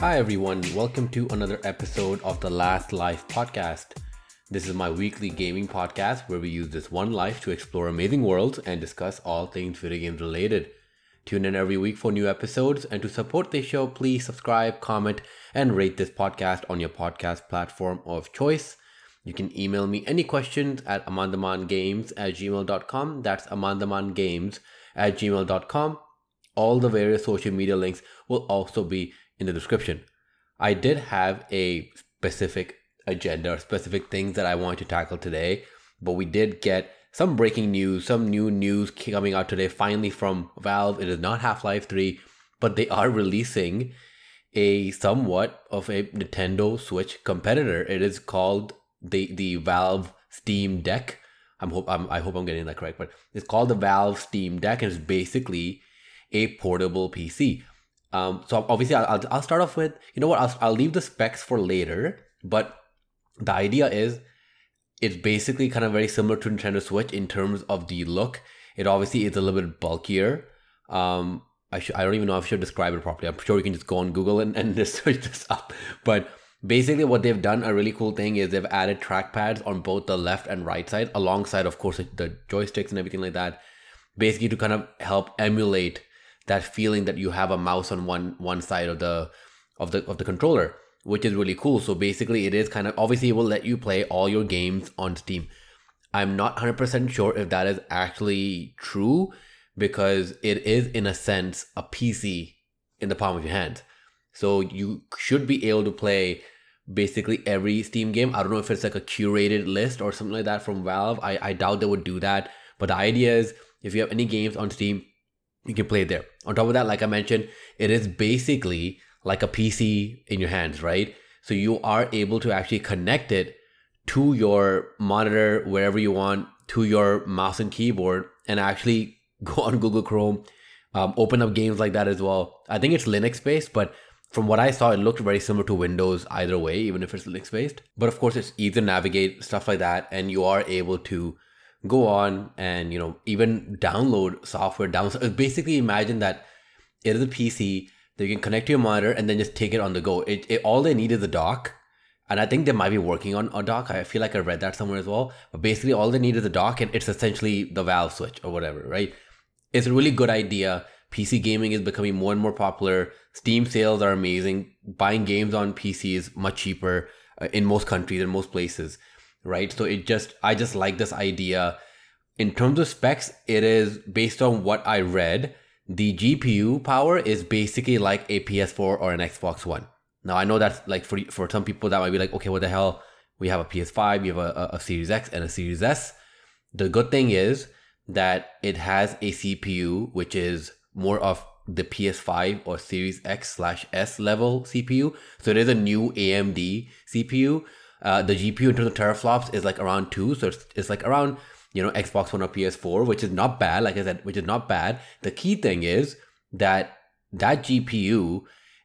Hi, everyone. Welcome to another episode of the Last Life podcast. This is my weekly gaming podcast where we use this one life to explore amazing worlds and discuss all things video games related. Tune in every week for new episodes, and to support this show, please subscribe, comment, and rate this podcast on your podcast platform of choice. You can email me any questions at amandamangames at gmail.com. That's amandamangames at gmail.com. All the various social media links will also be in the description. I did have a specific agenda or specific things that I wanted to tackle today, but we did get some breaking news, some new news coming out today finally from Valve. It is not Half Life 3, but they are releasing a somewhat of a Nintendo Switch competitor. It is called the the Valve Steam Deck. I'm hope I'm, I hope I'm getting that correct, but it's called the Valve Steam Deck, and it's basically a portable PC. Um, so obviously, I'll, I'll start off with you know what I'll, I'll leave the specs for later, but the idea is it's basically kind of very similar to Nintendo Switch in terms of the look. It obviously is a little bit bulkier. Um, I I don't even know if I should describe it properly. I'm sure you can just go on Google and, and just search this up. But basically what they've done a really cool thing is they've added trackpads on both the left and right side, alongside of course the joysticks and everything like that. Basically to kind of help emulate that feeling that you have a mouse on one one side of the of the of the controller, which is really cool. So basically, it is kind of obviously it will let you play all your games on Steam. I'm not 100% sure if that is actually true because it is in a sense a PC in the palm of your hand. So you should be able to play basically every Steam game. I don't know if it's like a curated list or something like that from Valve. I, I doubt they would do that. But the idea is if you have any games on Steam, you can play it there. On top of that, like I mentioned, it is basically like a PC in your hands, right? So you are able to actually connect it to your monitor wherever you want, to your mouse and keyboard, and actually go on Google Chrome, um, open up games like that as well. I think it's Linux based, but from what I saw, it looked very similar to Windows either way, even if it's Linux based. But of course, it's easy to navigate, stuff like that, and you are able to go on and you know even download software down basically imagine that it is a pc that you can connect to your monitor and then just take it on the go. It, it all they need is a dock and i think they might be working on a dock. I feel like i read that somewhere as well. But basically all they need is a dock and it's essentially the valve switch or whatever right? It's a really good idea. Pc gaming is becoming more and more popular. Steam sales are amazing. Buying games on pc is much cheaper uh, in most countries in most places right? So it just, I just like this idea. In terms of specs, it is based on what I read. The GPU power is basically like a PS4 or an Xbox One. Now I know that's like for for some people that might be like, okay, what the hell? We have a PS5, we have a, a Series X and a Series S. The good thing is that it has a CPU which is more of the PS5 or Series X slash S level CPU. So it is a new AMD CPU. Uh, the GPU in terms of teraflops is like around two, so it's, it's like around you know Xbox One or PS4, which is not bad. Like I said, which is not bad. The key thing is that that GPU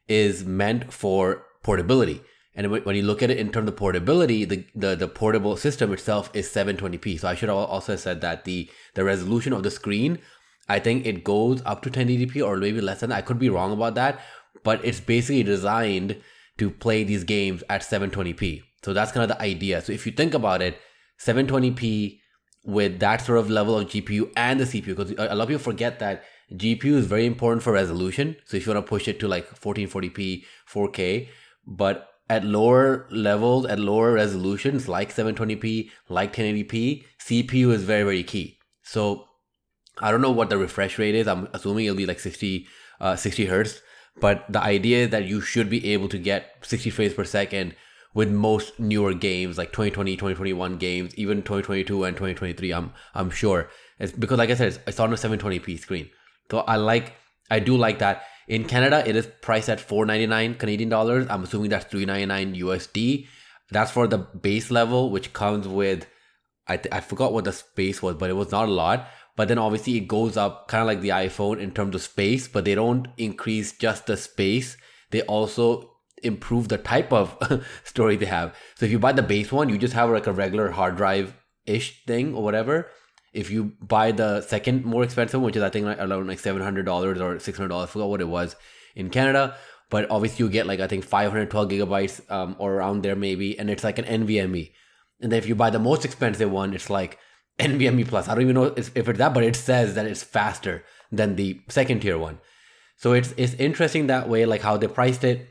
is meant for portability. And when you look at it in terms of portability, the, the, the portable system itself is 720p. So I should also have said that the, the resolution of the screen, I think it goes up to 1080p or maybe less than that. I could be wrong about that, but it's basically designed to play these games at 720p. So that's kind of the idea. So if you think about it, 720p with that sort of level of GPU and the CPU, because a lot of people forget that GPU is very important for resolution. So if you want to push it to like 1440p, 4K, but at lower levels, at lower resolutions like 720p, like 1080p, CPU is very, very key. So I don't know what the refresh rate is. I'm assuming it'll be like 60, uh, 60 hertz. But the idea is that you should be able to get 60 frames per second with most newer games like 2020 2021 games even 2022 and 2023 i'm i'm sure. It's because like i said it's, it's on a 720p screen. So i like i do like that. In canada it is priced at 499 canadian dollars. I'm assuming that's 399 usd that's for the base level which comes with i th- i forgot what the space was but it was not a lot. But then obviously it goes up kind of like the iphone in terms of space but they don't increase just the space. They also improve the type of story they have. So if you buy the base one, you just have like a regular hard drive ish thing or whatever. If you buy the second more expensive, which is I think like around like seven hundred dollars or six hundred dollars, forgot what it was in Canada. but obviously you get like I think 512 gigabytes um, or around there maybe, and it's like an NVMe. And then if you buy the most expensive one, it's like NVMe Plus. I don't even know if it's that, but it says that it's faster than the second tier one. So it's it's interesting that way, like how they priced it.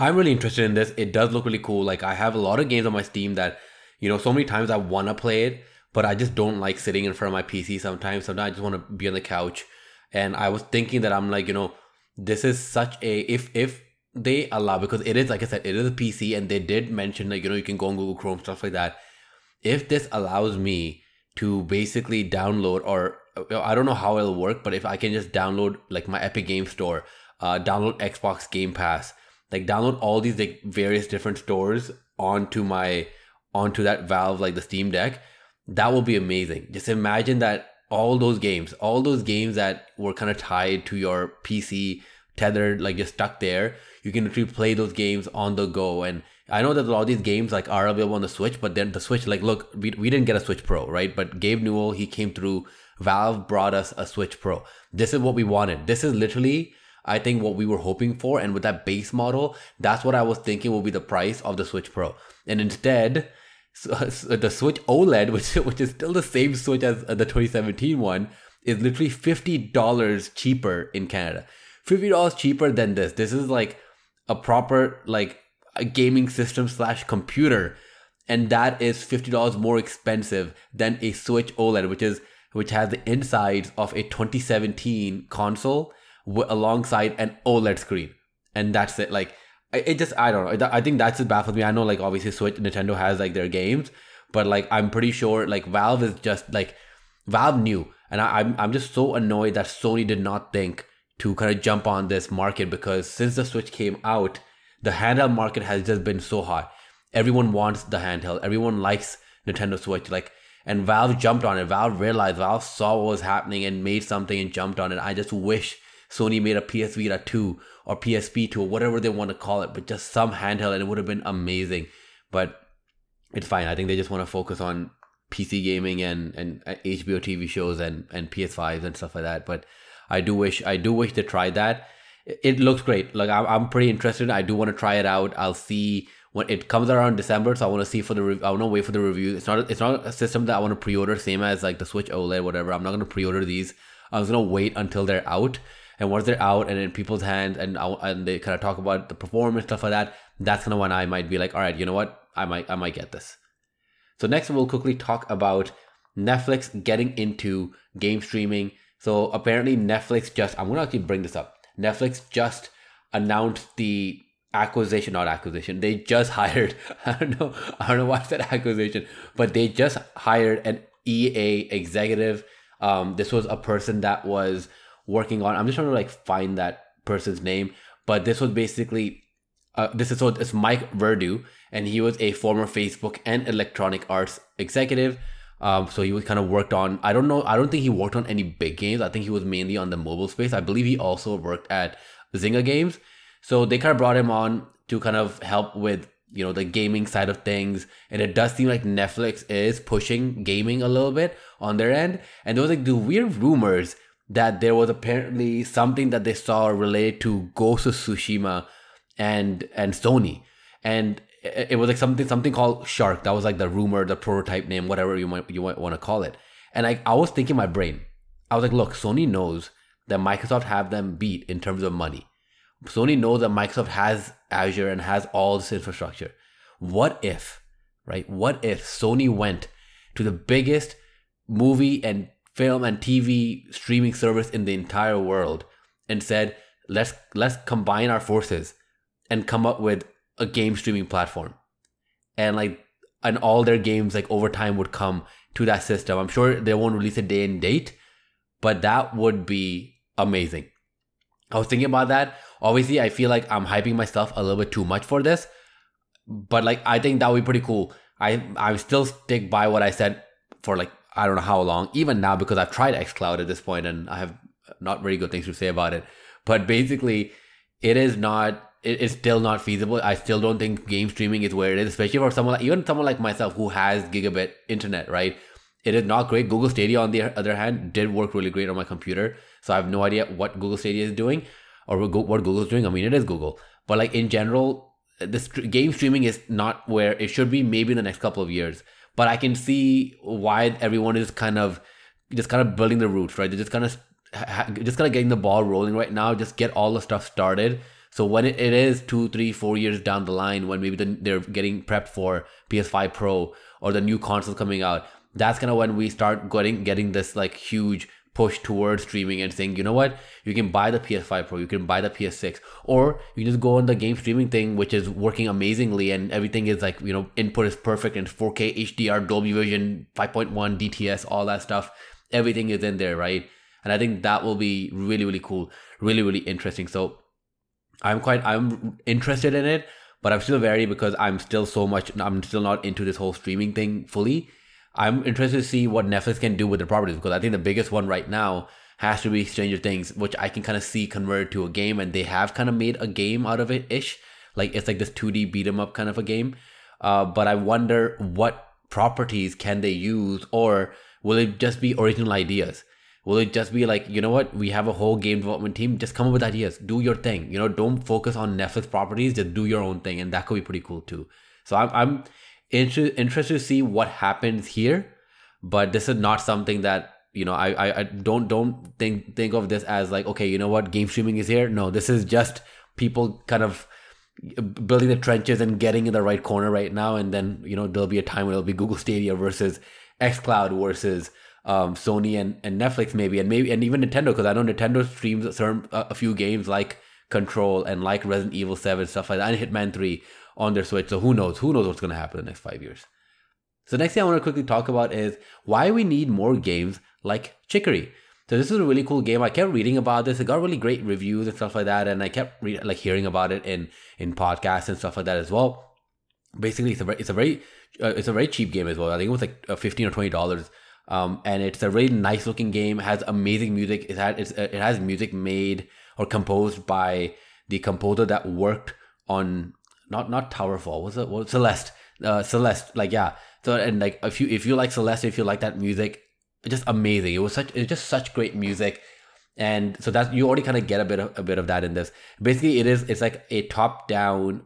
I'm really interested in this. It does look really cool. Like I have a lot of games on my Steam that, you know, so many times I wanna play it, but I just don't like sitting in front of my PC sometimes. Sometimes I just want to be on the couch. And I was thinking that I'm like, you know, this is such a if if they allow because it is like I said, it is a PC and they did mention that, you know, you can go on Google Chrome, stuff like that. If this allows me to basically download or I don't know how it'll work, but if I can just download like my Epic Game Store, uh, download Xbox Game Pass, like download all these like various different stores onto my onto that Valve like the Steam Deck, that will be amazing. Just imagine that all those games, all those games that were kind of tied to your PC, tethered, like just stuck there, you can literally play those games on the go. And I know that a lot of these games like are available on the Switch, but then the Switch, like, look, we, we didn't get a Switch Pro, right? But Gabe Newell, he came through. Valve brought us a Switch Pro. This is what we wanted. This is literally, I think, what we were hoping for. And with that base model, that's what I was thinking will be the price of the Switch Pro. And instead, so, so the Switch OLED, which which is still the same Switch as uh, the 2017 one, is literally fifty dollars cheaper in Canada. Fifty dollars cheaper than this. This is like a proper like a gaming system slash computer, and that is fifty dollars more expensive than a Switch OLED, which is which has the insides of a 2017 console w- alongside an OLED screen, and that's it. Like it just I don't know. I think that's just baffles me. I know like obviously Switch Nintendo has like their games, but like I'm pretty sure like Valve is just like Valve knew, and I, I'm I'm just so annoyed that Sony did not think to kind of jump on this market because since the Switch came out, the handheld market has just been so hot. Everyone wants the handheld. Everyone likes Nintendo Switch. Like and Valve jumped on it. Valve realized, Valve saw what was happening and made something and jumped on it. I just wish Sony made a PS Vita 2 or PSP 2 or whatever they want to call it, but just some handheld and it would have been amazing. But it's fine. I think they just want to focus on PC gaming and, and HBO uh, TV shows and, and PS5s and stuff like that. But I do wish I do wish they tried that. It looks great. Like I'm, I'm pretty interested. I do want to try it out. I'll see when it comes around December. So I want to see for the re- I want to wait for the review. It's not it's not a system that I want to pre-order. Same as like the Switch OLED, whatever. I'm not gonna pre-order these. I was gonna wait until they're out and once they're out and in people's hands and and they kind of talk about the performance stuff like that, that's kind of when I might be like, all right, you know what, I might I might get this. So next we'll quickly talk about Netflix getting into game streaming. So apparently Netflix just I'm gonna actually bring this up. Netflix just announced the acquisition, not acquisition. They just hired. I don't know. I don't know why I said acquisition, but they just hired an EA executive. Um, this was a person that was working on. I'm just trying to like find that person's name, but this was basically uh, this is so it's Mike Verdu, and he was a former Facebook and Electronic Arts executive. Um, so he was kind of worked on. I don't know. I don't think he worked on any big games. I think he was mainly on the mobile space. I believe he also worked at Zynga Games. So they kind of brought him on to kind of help with you know the gaming side of things and it does seem like netflix is pushing gaming a little bit on their end and there was like the weird rumors that there was apparently something that they saw related to Ghost of Tsushima and and Sony, and it, was like something something called Shark. That was like the rumor, the prototype name, whatever you might you might want to call it. And I I was thinking my brain, I was like, look, Sony knows that Microsoft have them beat in terms of money. Sony knows that Microsoft has Azure and has all this infrastructure. What if, right? What if Sony went to the biggest movie and film and TV streaming service in the entire world and said, let's let's combine our forces and come up with a game streaming platform. And like and all their games like over time would come to that system. I'm sure they won't release a day and date, but that would be amazing. I was thinking about that. Obviously, I feel like I'm hyping myself a little bit too much for this, but like I think that would be pretty cool. I I still stick by what I said for like I don't know how long, even now, because I've tried xCloud at this point and I have not very good things to say about it. But basically, it is not, it is still not feasible. I still don't think game streaming is where it is, especially for someone, like, even someone like myself who has gigabit internet, right? It is not great. Google Stadia, on the other hand, did work really great on my computer. So I have no idea what Google Stadia is doing. or what Google's doing. I mean, it is Google, but like in general, this game streaming is not where it should be. Maybe in the next couple of years, but I can see why everyone is kind of just kind of building the roots, right? They're just kind of just kind of getting the ball rolling right now. Just get all the stuff started. So when it, it is two, three, four years down the line, when maybe the, they're getting prepped for PS5 Pro or the new console coming out, that's kind of when we start getting getting this like huge push towards streaming and saying, you know what, you can buy the PS5 Pro, you can buy the PS6, or you just go on the game streaming thing, which is working amazingly, and everything is like, you know, input is perfect and 4K HDR, Dolby Vision, 5.1 DTS, all that stuff. Everything is in there, right? And I think that will be really, really cool, really, really interesting. So I'm quite, I'm interested in it, but I'm still very because I'm still so much, I'm still not into this whole streaming thing fully I'm interested to see what Netflix can do with the properties because I think the biggest one right now has to be Stranger Things, which I can kind of see converted to a game, and they have kind of made a game out of it ish. Like it's like this 2D beat 'em up kind of a game. Uh, but I wonder what properties can they use, or will it just be original ideas? Will it just be like, you know what, we have a whole game development team, just come up with ideas, do your thing. You know, don't focus on Netflix properties, just do your own thing, and that could be pretty cool too. So I'm, I'm inter- interested to see what happens here, but this is not something that you know. I, I I don't don't think think of this as like okay, you know what, game streaming is here. No, this is just people kind of building the trenches and getting in the right corner right now, and then you know there'll be a time where it'll be Google Stadia versus XCloud versus um, Sony and, and Netflix maybe, and maybe and even Nintendo because I know Nintendo streams certain a few games like Control and like Resident Evil Seven stuff like that, and Hitman Three on their Switch. So who knows? Who knows what's going to happen in the next five years? So next thing I want to quickly talk about is why we need more games like Chicory. So this is a really cool game. I kept reading about this. It got really great reviews and stuff like that, and I kept like hearing about it in in podcasts and stuff like that as well. Basically, it's a very, it's a very uh, it's a very cheap game as well. I think it was like uh, fifteen or twenty dollars. Um, and it's a really nice looking game. Has amazing music. It had it has music made or composed by the composer that worked on not not Towerfall. What's it? What Celeste? Uh, Celeste. Like yeah. So and like if you if you like Celeste, if you like that music, just amazing. It was such it's just such great music, and so that you already kind of get a bit of a bit of that in this. Basically, it is it's like a top down,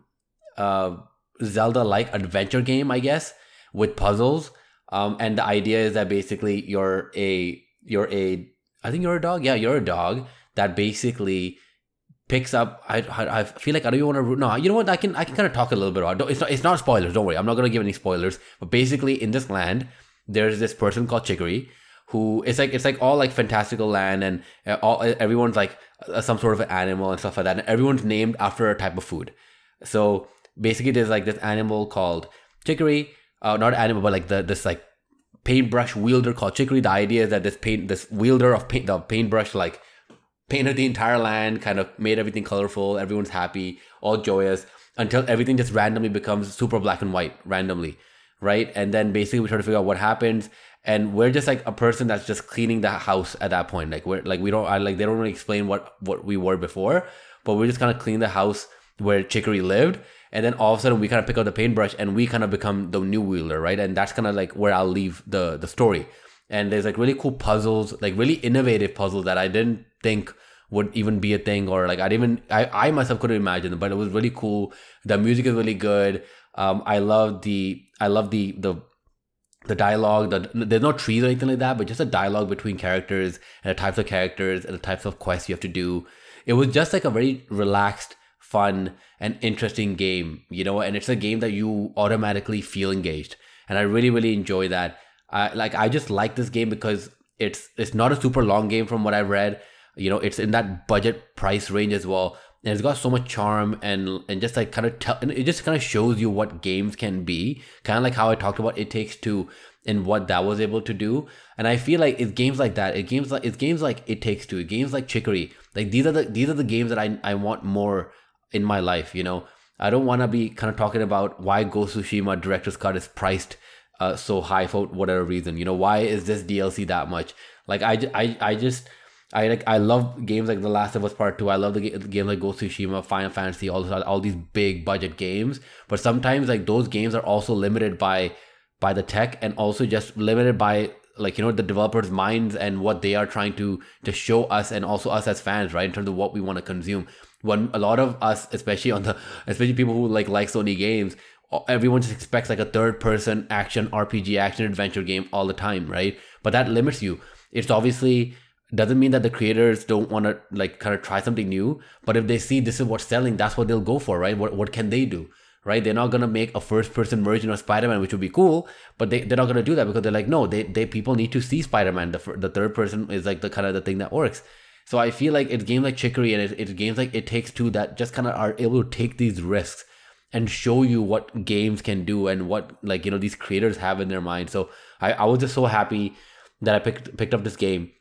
uh, Zelda like adventure game, I guess, with puzzles. Um, and the idea is that basically you're a you're a I think you're a dog. Yeah, you're a dog that basically picks up. I, I, I feel like I don't even want to. No, you know what? I can I can kind of talk a little bit about. It's not it's not spoilers. Don't worry. I'm not gonna give any spoilers. But basically, in this land, there's this person called Chicory, who it's like it's like all like fantastical land, and uh, all everyone's like uh, some sort of an animal and stuff like that, and everyone's named after a type of food. So basically, there's like this animal called Chicory. Uh, not animal, but like the this like paintbrush wielder called Chicory. The idea is that this paint this wielder of paint the paintbrush like painted the entire land, kind of made everything colorful, everyone's happy, all joyous, until everything just randomly becomes super black and white randomly, right? And then basically we try to figure out what happens. And we're just like a person that's just cleaning the house at that point. Like we're like we don't I like they don't really explain what what we were before, but we're just kind of cleaning the house where Chicory lived. And then all of a sudden we kind of pick up the paintbrush and we kind of become the new wielder, right? And that's kind of like where I'll leave the the story. And there's like really cool puzzles, like really innovative puzzles that I didn't think would even be a thing or like I'd even I, I myself couldn't imagine but it was really cool. The music is really good. Um I love the I love the the the dialogue the, there's no trees or anything like that but just a dialogue between characters and the types of characters and the types of quests you have to do. It was just like a very relaxed fun and interesting game you know and it's a game that you automatically feel engaged. And i really really enjoy that I like i just like this game because it's it's not a super long game from what i've read. You know it's in that budget price range as well. And it's got so much charm and and just like kind of tell it just kind of shows you what games can be. Kind of like how i talked about it takes two and what that was able to do. And i feel like it's games like that. It games like it's games like it takes two. Games like chicory. Like these are the these are the games that i i want more in my life you know? I don't want to be kind of talking about why ghost tsushima director's cut is priced uh, so high for whatever reason you know why is this dlc that much like i i, I just I like I love games like The Last of Us Part Two. I love the game like Ghost of Tsushima, Final Fantasy, all this, all these big budget games. But sometimes like those games are also limited by by the tech and also just limited by like you know the developers minds and what they are trying to to show us and also us as fans right in terms of what we want to consume when a lot of us especially on the especially people who like like sony games everyone just expects like a third person action rpg action adventure game all the time right but that limits you it's obviously doesn't mean that the creators don't want to like kind of try something new but if they see this is what's selling that's what they'll go for right what, what can they do right? They're not gonna make a first person version of Spider Man, which would be cool, but they they're not gonna do that because they're like, no, they they people need to see Spider Man. The the third person is like the kind of the thing that works. So I feel like it's games like Chicory and it, it's games like It Takes Two that just kind of are able to take these risks and show you what games can do and what like you know these creators have in their mind. So I, I was just so happy that I picked picked up this game.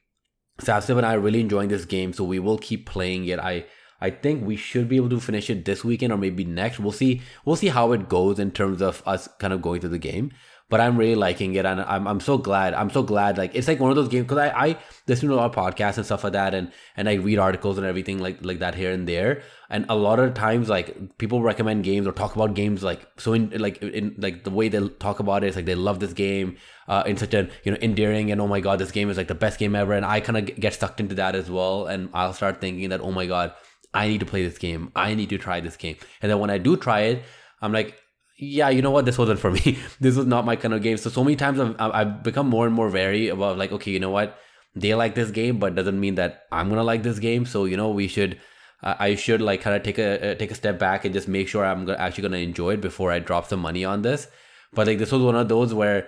Sassiv and I are really enjoying this game, so we will keep playing it. I I think we should be able to finish it this weekend or maybe next. We'll see. We'll see how it goes in terms of us kind of going through the game. But I'm really liking it, and I'm I'm so glad. I'm so glad. Like it's like one of those games because I I listen to a lot of podcasts and stuff like that, and and I read articles and everything like like that here and there. And a lot of times, like people recommend games or talk about games like so in like in like the way they talk about it, is like they love this game uh, in such a you know endearing and oh my god this game is like the best game ever. And I kind of get sucked into that as well, and I'll start thinking that oh my god I need to play this game. I need to try this game. And then when I do try it, I'm like, yeah, you know what? This wasn't for me. this was not my kind of game. So, so many times I've, I've become more and more wary about like, okay, you know what? They like this game, but doesn't mean that I'm to like this game. So, you know, we should, uh, I should like kind of take a, uh, take a step back and just make sure I'm gonna, actually to enjoy it before I drop some money on this. But like, this was one of those where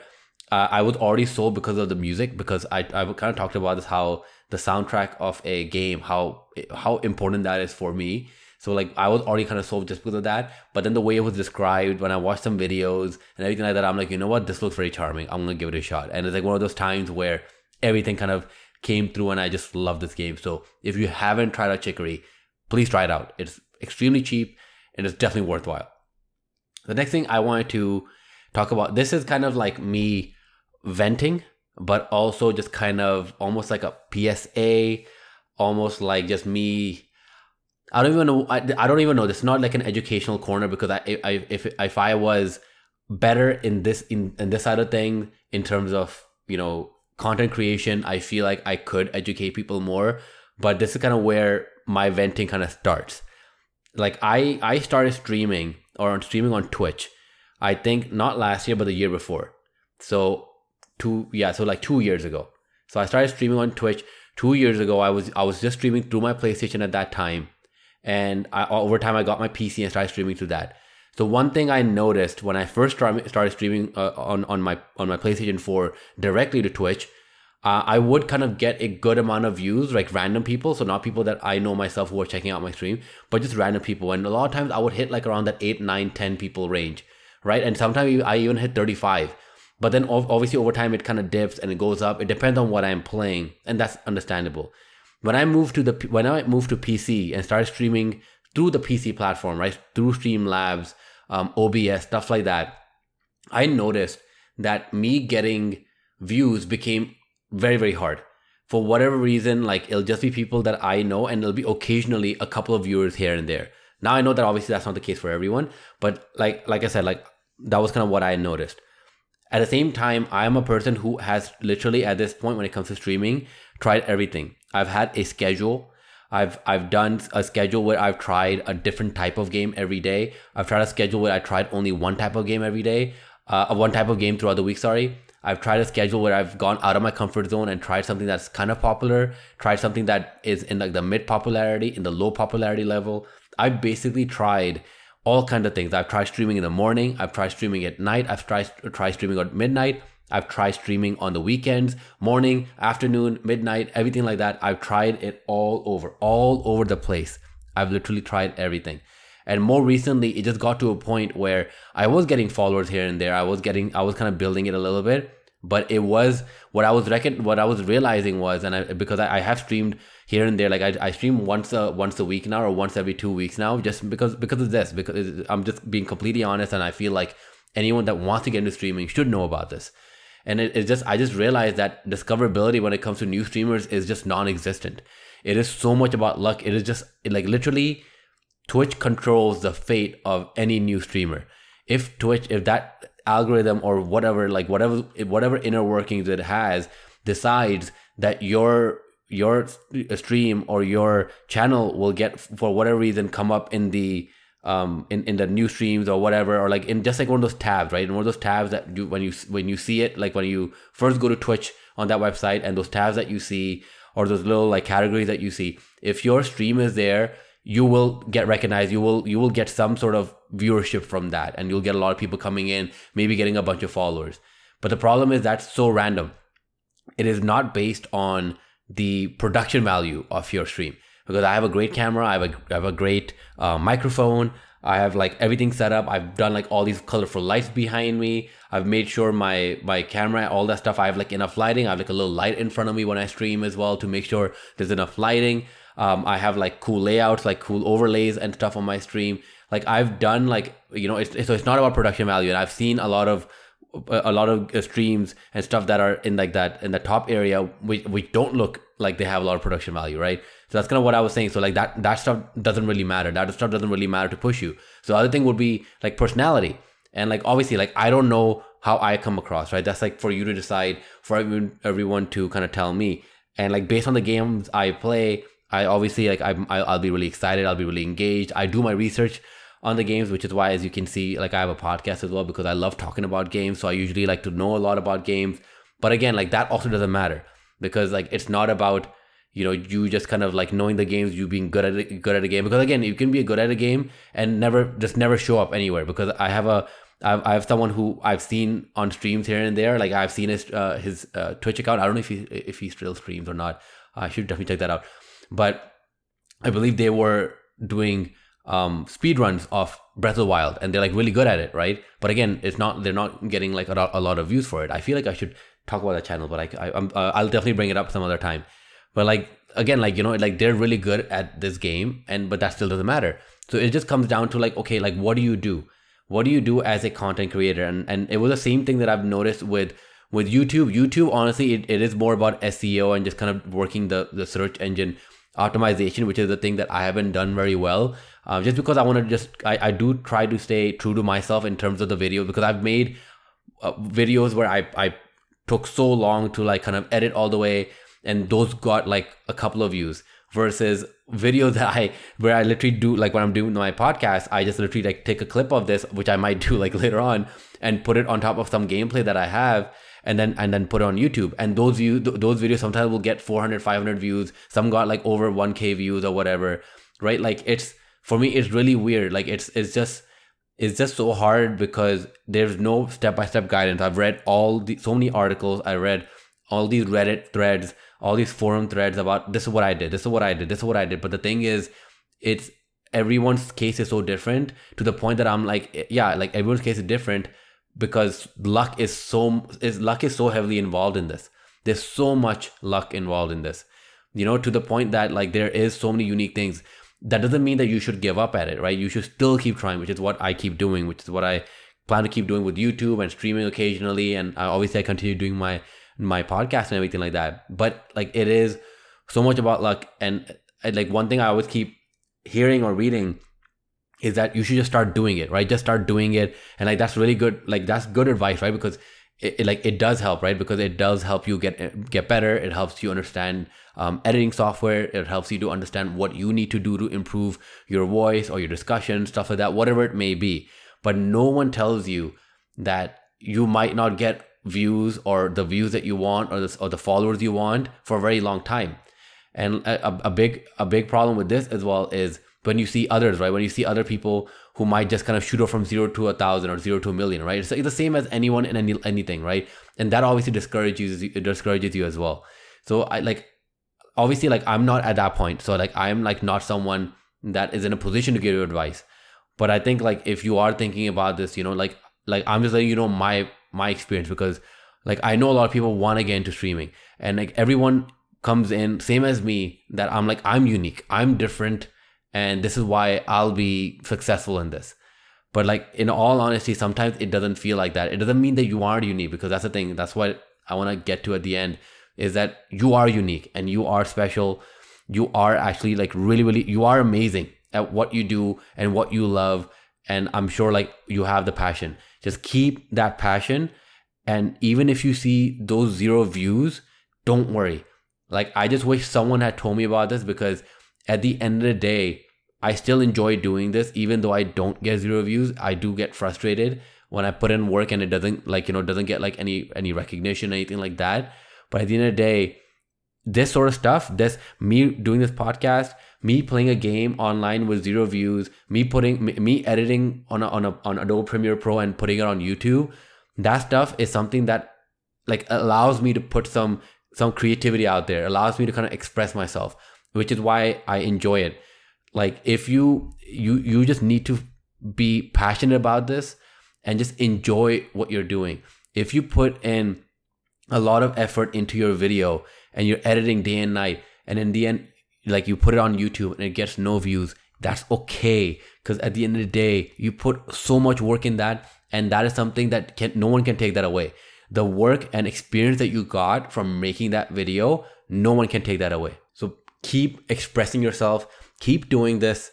uh, I was already sold because of the music, because I, I kind of talked about this, how the soundtrack of a game, how how important that is for me. So like I was already kind of sold just because of that. But then the way it was described when I watched some videos and everything like that, I'm like, you know what, this looks very charming. I'm gonna give it a shot. And it's like one of those times where everything kind of came through and I just love this game. So if you haven't tried out Chicory, please try it out. It's extremely cheap and it's definitely worthwhile. The next thing I wanted to talk about, this is kind of like me venting but also just kind of almost like a PSA, almost like just me. I don't even know. I, I don't even know. It's not like an educational corner because I, I if if I was better in this in, in this of thing in terms of you know content creation, I feel like I could educate people more. But this is kind of where my venting kind of starts. Like I I started streaming or on streaming on Twitch. I think not last year but the year before. So two yeah so like two years ago so i started streaming on twitch two years ago i was i was just streaming through my playstation at that time and I, over time i got my pc and started streaming through that so one thing i noticed when i first started streaming uh, on on my on my playstation 4 directly to twitch uh, I would kind of get a good amount of views, like random people. So not people that I know myself who are checking out my stream, but just random people. And a lot of times I would hit like around that 8, 9, 10 people range, right? And sometimes I even hit 35 but then obviously over time it kind of dips and it goes up it depends on what i'm playing and that's understandable when i moved to the when i moved to pc and started streaming through the pc platform right through streamlabs um, obs stuff like that i noticed that me getting views became very very hard. For whatever reason like it'll just be people that i know and it'll be occasionally a couple of viewers here and there. Now i know that obviously that's not the case for everyone but like like i said like that was kind of what i noticed. At the same time, I am a person who has literally at this point when it comes to streaming tried everything. I've had a schedule. I've I've done a schedule where I've tried a different type of game every day. I've tried a schedule where I tried only one type of game every day, uh, one type of game throughout the week. Sorry. I've tried a schedule where I've gone out of my comfort zone and tried something that's kind of popular, tried something that is in like the mid popularity, in the low popularity level. I've basically tried all kinds of things. I've tried streaming in the morning. I've tried streaming at night. I've tried tried streaming at midnight. I've tried streaming on the weekends, morning, afternoon, midnight, everything like that. I've tried it all over, all over the place. I've literally tried everything. And more recently, it just got to a point where I was getting followers here and there. I was getting, I was kind of building it a little bit, but it was what I was reckon, what I was realizing was, and I, because I, I have streamed here and there. Like I, I stream once a once a week now or once every two weeks now, just because because of this. Because I'm just being completely honest, and I feel like anyone that wants to get into streaming should know about this. And it, it's just I just realized that discoverability when it comes to new streamers is just non-existent. It is so much about luck. It is just like literally Twitch controls the fate of any new streamer. If Twitch, if that algorithm or whatever like whatever whatever inner workings it has decides that your your stream or your channel will get for whatever reason come up in the um in, in the new streams or whatever or like in just like one of those tabs right? And one of those tabs that you when you when you see it like when you first go to twitch on that website and those tabs that you see or those little like categories that you see if your stream is there you will get recognized. You will you will get some sort of viewership from that and you'll get a lot of people coming in maybe getting a bunch of followers. But the problem is that's so random. It is not based on the production value of your stream because I have a great camera, I have a, I have a great uh, microphone, I have like everything set up. I've done like all these colorful lights behind me. I've made sure my my camera, all that stuff. I have like enough lighting. I have like a little light in front of me when I stream as well to make sure there's enough lighting. Um, I have like cool layouts, like cool overlays and stuff on my stream. Like I've done like you know, it's, so it's not about production value. And I've seen a lot of a lot of streams and stuff that are in like that in the top area which, which don't look like they have a lot of production value right so that's kind of what I was saying. So like that that stuff doesn't really matter. That stuff doesn't really matter to push you. So the other thing would be like personality. And like obviously like I don't know how I come across, right? That's like for you to decide, for everyone, everyone to kind of tell me. And like based on the games I play, I obviously like I'm I'll be really excited. I'll be really engaged. I do my research on the games, which is why, as you can see, like I have a podcast as well because I love talking about games. So I usually like to know a lot about games. But again, like that also doesn't matter because like it's not about you know you just kind of like knowing the games you being good at good at a game because again you can be good at a game and never just never show up anywhere because i have a I have someone who I've seen on streams here and there. Like I've seen his uh, his uh, Twitch account. I don't know if he if he still streams or not. I should definitely check that out. But I believe they were doing um, speed runs of Breath of the Wild, and they're like really good at it, right? But again, it's not they're not getting like a, a lot of views for it. I feel like I should talk about that channel, but I, I uh, I'll definitely bring it up some other time. But like again, like you know, like they're really good at this game, and but that still doesn't matter. So it just comes down to like, okay, like what do you do? What do you do as a content creator? And and it was the same thing that I've noticed with with YouTube. YouTube, honestly, it, it is more about SEO and just kind of working the the search engine optimization, which is the thing that I haven't done very well. Uh, just because I want to just I, I do try to stay true to myself in terms of the video because I've made uh, videos where I I took so long to like kind of edit all the way and those got like a couple of views versus videos that I where I literally do like when I'm doing my podcast, I just literally like take a clip of this, which I might do like later on, and put it on top of some gameplay that I have, and then and then put it on YouTube. And those views, those videos sometimes will get 400, 500 views. Some got like over 1k views or whatever, right? Like it's for me, it's really weird. Like it's it's just it's just so hard because there's no step by step guidance. I've read all the so many articles. I read all these Reddit threads all these forum threads about this is what I did, this is what I did, this is what I did. But the thing is, it's everyone's case is so different to the point that I'm like, eh, yeah, like everyone's case is different because luck is so is luck is so heavily involved in this. There's so much luck involved in this. You know, to the point that like there is so many unique things. That doesn't mean that you should give up at it, right? You should still keep trying, which is what I keep doing, which is what I plan to keep doing with YouTube and streaming occasionally. And I, obviously, I continue doing my my podcast and everything like that. But like it is so much about luck. And, and like one thing I always keep hearing or reading is that you should just start doing it, right? Just start doing it. And like that's really good. Like that's good advice, right? Because it, it, like it does help right because it does help you get get better it helps you understand um, editing software it helps you to understand what you need to do to improve your voice or your discussion stuff like that whatever it may be but no one tells you that you might not get views or the views that you want or the, or the followers you want for a very long time. And a, a big a big problem with this as well is when you see others right? When you see other people who might just kind of shoot up from zero to a thousand or zero to a million right? It's the same as anyone in any, anything right? And that obviously discourages you discourages you as well. So i like obviously like i'm not at that point. So like i'm like not someone that is in a position to give you advice. But i think like if you are thinking about this you know like like i'm just letting you know my my experience because like I know a lot of people want to get into streaming and like everyone comes in same as me that I'm like I'm unique, I'm different and this is why I'll be successful in this. But like in all honesty, sometimes it doesn't feel like that. It doesn't mean that you are unique because that's the thing. That's what I want to get to at the end is that you are unique and you are special. You are actually like really, really, you are amazing at what you do and what you love. And I'm sure like you have the passion Just keep that passion. And even if you see those zero views, don't worry. Like, I just wish someone had told me about this because at the end of the day, I still enjoy doing this, even though I don't get zero views. I do get frustrated when I put in work and it doesn't like you know doesn't get like any any recognition anything like that. But at the end of the day, this sort of stuff, this me doing this podcast, me playing a game online with zero views, me putting me, editing on a, on a, on Adobe Premiere Pro and putting it on YouTube, that stuff is something that like allows me to put some some creativity out there, allows me to kind of express myself, which is why I enjoy it. Like if you you you just need to be passionate about this and just enjoy what you're doing. If you put in a lot of effort into your video and you're editing day and night and in the end like you put it on youtube and it gets no views that's okay because at the end of the day you put so much work in that and that is something that can no one can take that away the work and experience that you got from making that video no one can take that away so keep expressing yourself keep doing this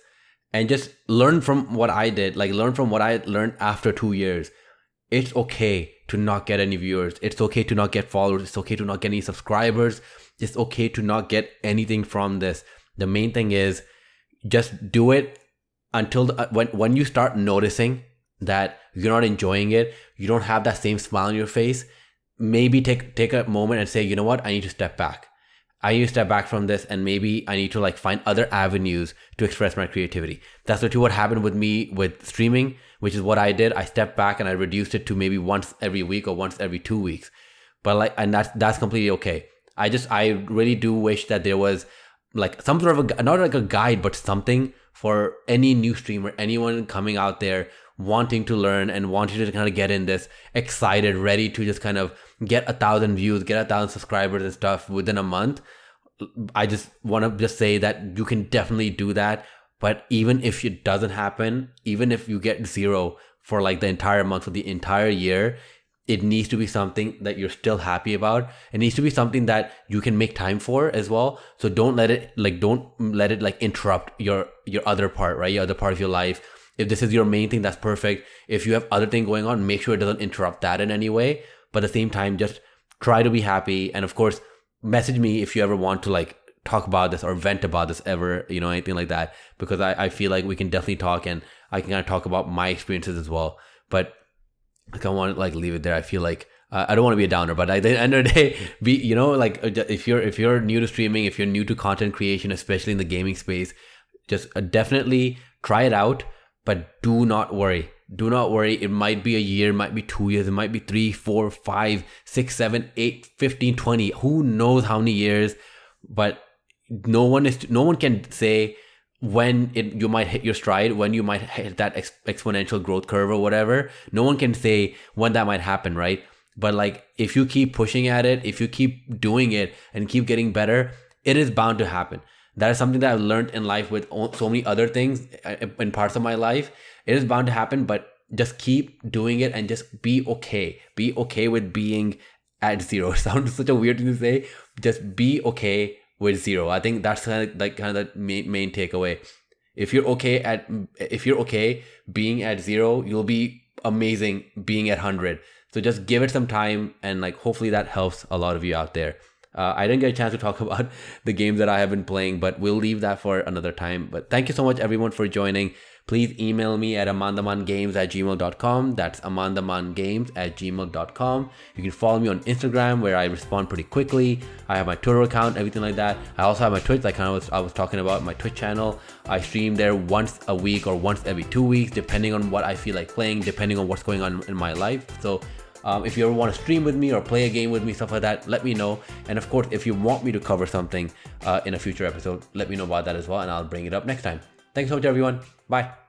and just learn from what I did, like learn from what I learned after two years. It's okay to not get any viewers. It's okay to not get followers. It's okay to not get any subscribers. It's okay to not get anything from this. The main thing is just do it until the, uh, when when you start noticing that you're not enjoying it, you don't have that same smile on your face. Maybe take take a moment and say, you know what, I need to step back. I need to step back from this and maybe I need to like find other avenues to express my creativity. That's literally what happened with me with streaming, which is what I did. I stepped back and I reduced it to maybe once every week or once every two weeks. But like, and that's that's completely okay. I just I really do wish that there was like some sort of a not like a guide, but something for any new streamer, anyone coming out there wanting to learn and wanting to kind of get in this excited, ready to just kind of get a thousand views, get a thousand subscribers and stuff within a month. I just want to just say that you can definitely do that. But even if it doesn't happen, even if you get zero for like the entire month or the entire year, it needs to be something that you're still happy about. It needs to be something that you can make time for as well. So don't let it like don't let it like interrupt your your other part, right? Your other part of your life if this is your main thing, that's perfect. If you have other thing going on, make sure it doesn't interrupt that in any way. But at the same time, just try to be happy. And of course, message me if you ever want to like talk about this or vent about this ever, you know, anything like that. Because I, I feel like we can definitely talk and I can kind of talk about my experiences as well. But I kind of want to like leave it there. I feel like uh, I don't want to be a downer, but at the end of the day, be you know like uh, if you're if you're new to streaming, if you're new to content creation, especially in the gaming space, just uh, definitely try it out but do not worry. Do not worry. It might be a year, might be two years, it might be three, four, five, six, seven, eight, 15, 20. Who knows how many years? But no one is no one can say when it you might hit your stride, when you might hit that ex- exponential growth curve or whatever. No one can say when that might happen, right? But like if you keep pushing at it, if you keep doing it and keep getting better, it is bound to happen that is something that I've learned in life with so many other things uh, in parts of my life. It is bound to happen, but just keep doing it and just be okay. Be okay with being at zero. Sounds such a weird thing to say. Just be okay with zero. I think that's kind of like kind of the main, main takeaway. If you're okay at if you're okay being at zero, you'll be amazing being at hundred. So just give it some time and like hopefully that helps a lot of you out there. Uh, I didn't get a chance to talk about the games that I have been playing, but we'll leave that for another time. But thank you so much, everyone, for joining. Please email me at amandamangames at gmail.com. That's amandamangames at gmail.com. You can follow me on Instagram where I respond pretty quickly. I have my Twitter account, everything like that. I also have my Twitch, like of was, I was talking about my Twitch channel. I stream there once a week or once every two weeks, depending on what I feel like playing, depending on what's going on in my life. So um, if you ever want to stream with me or play a game with me, stuff like that, let me know. And of course, if you want me to cover something uh, in a future episode, let me know about that as well, and I'll bring it up next time. Thanks so much, everyone. Bye.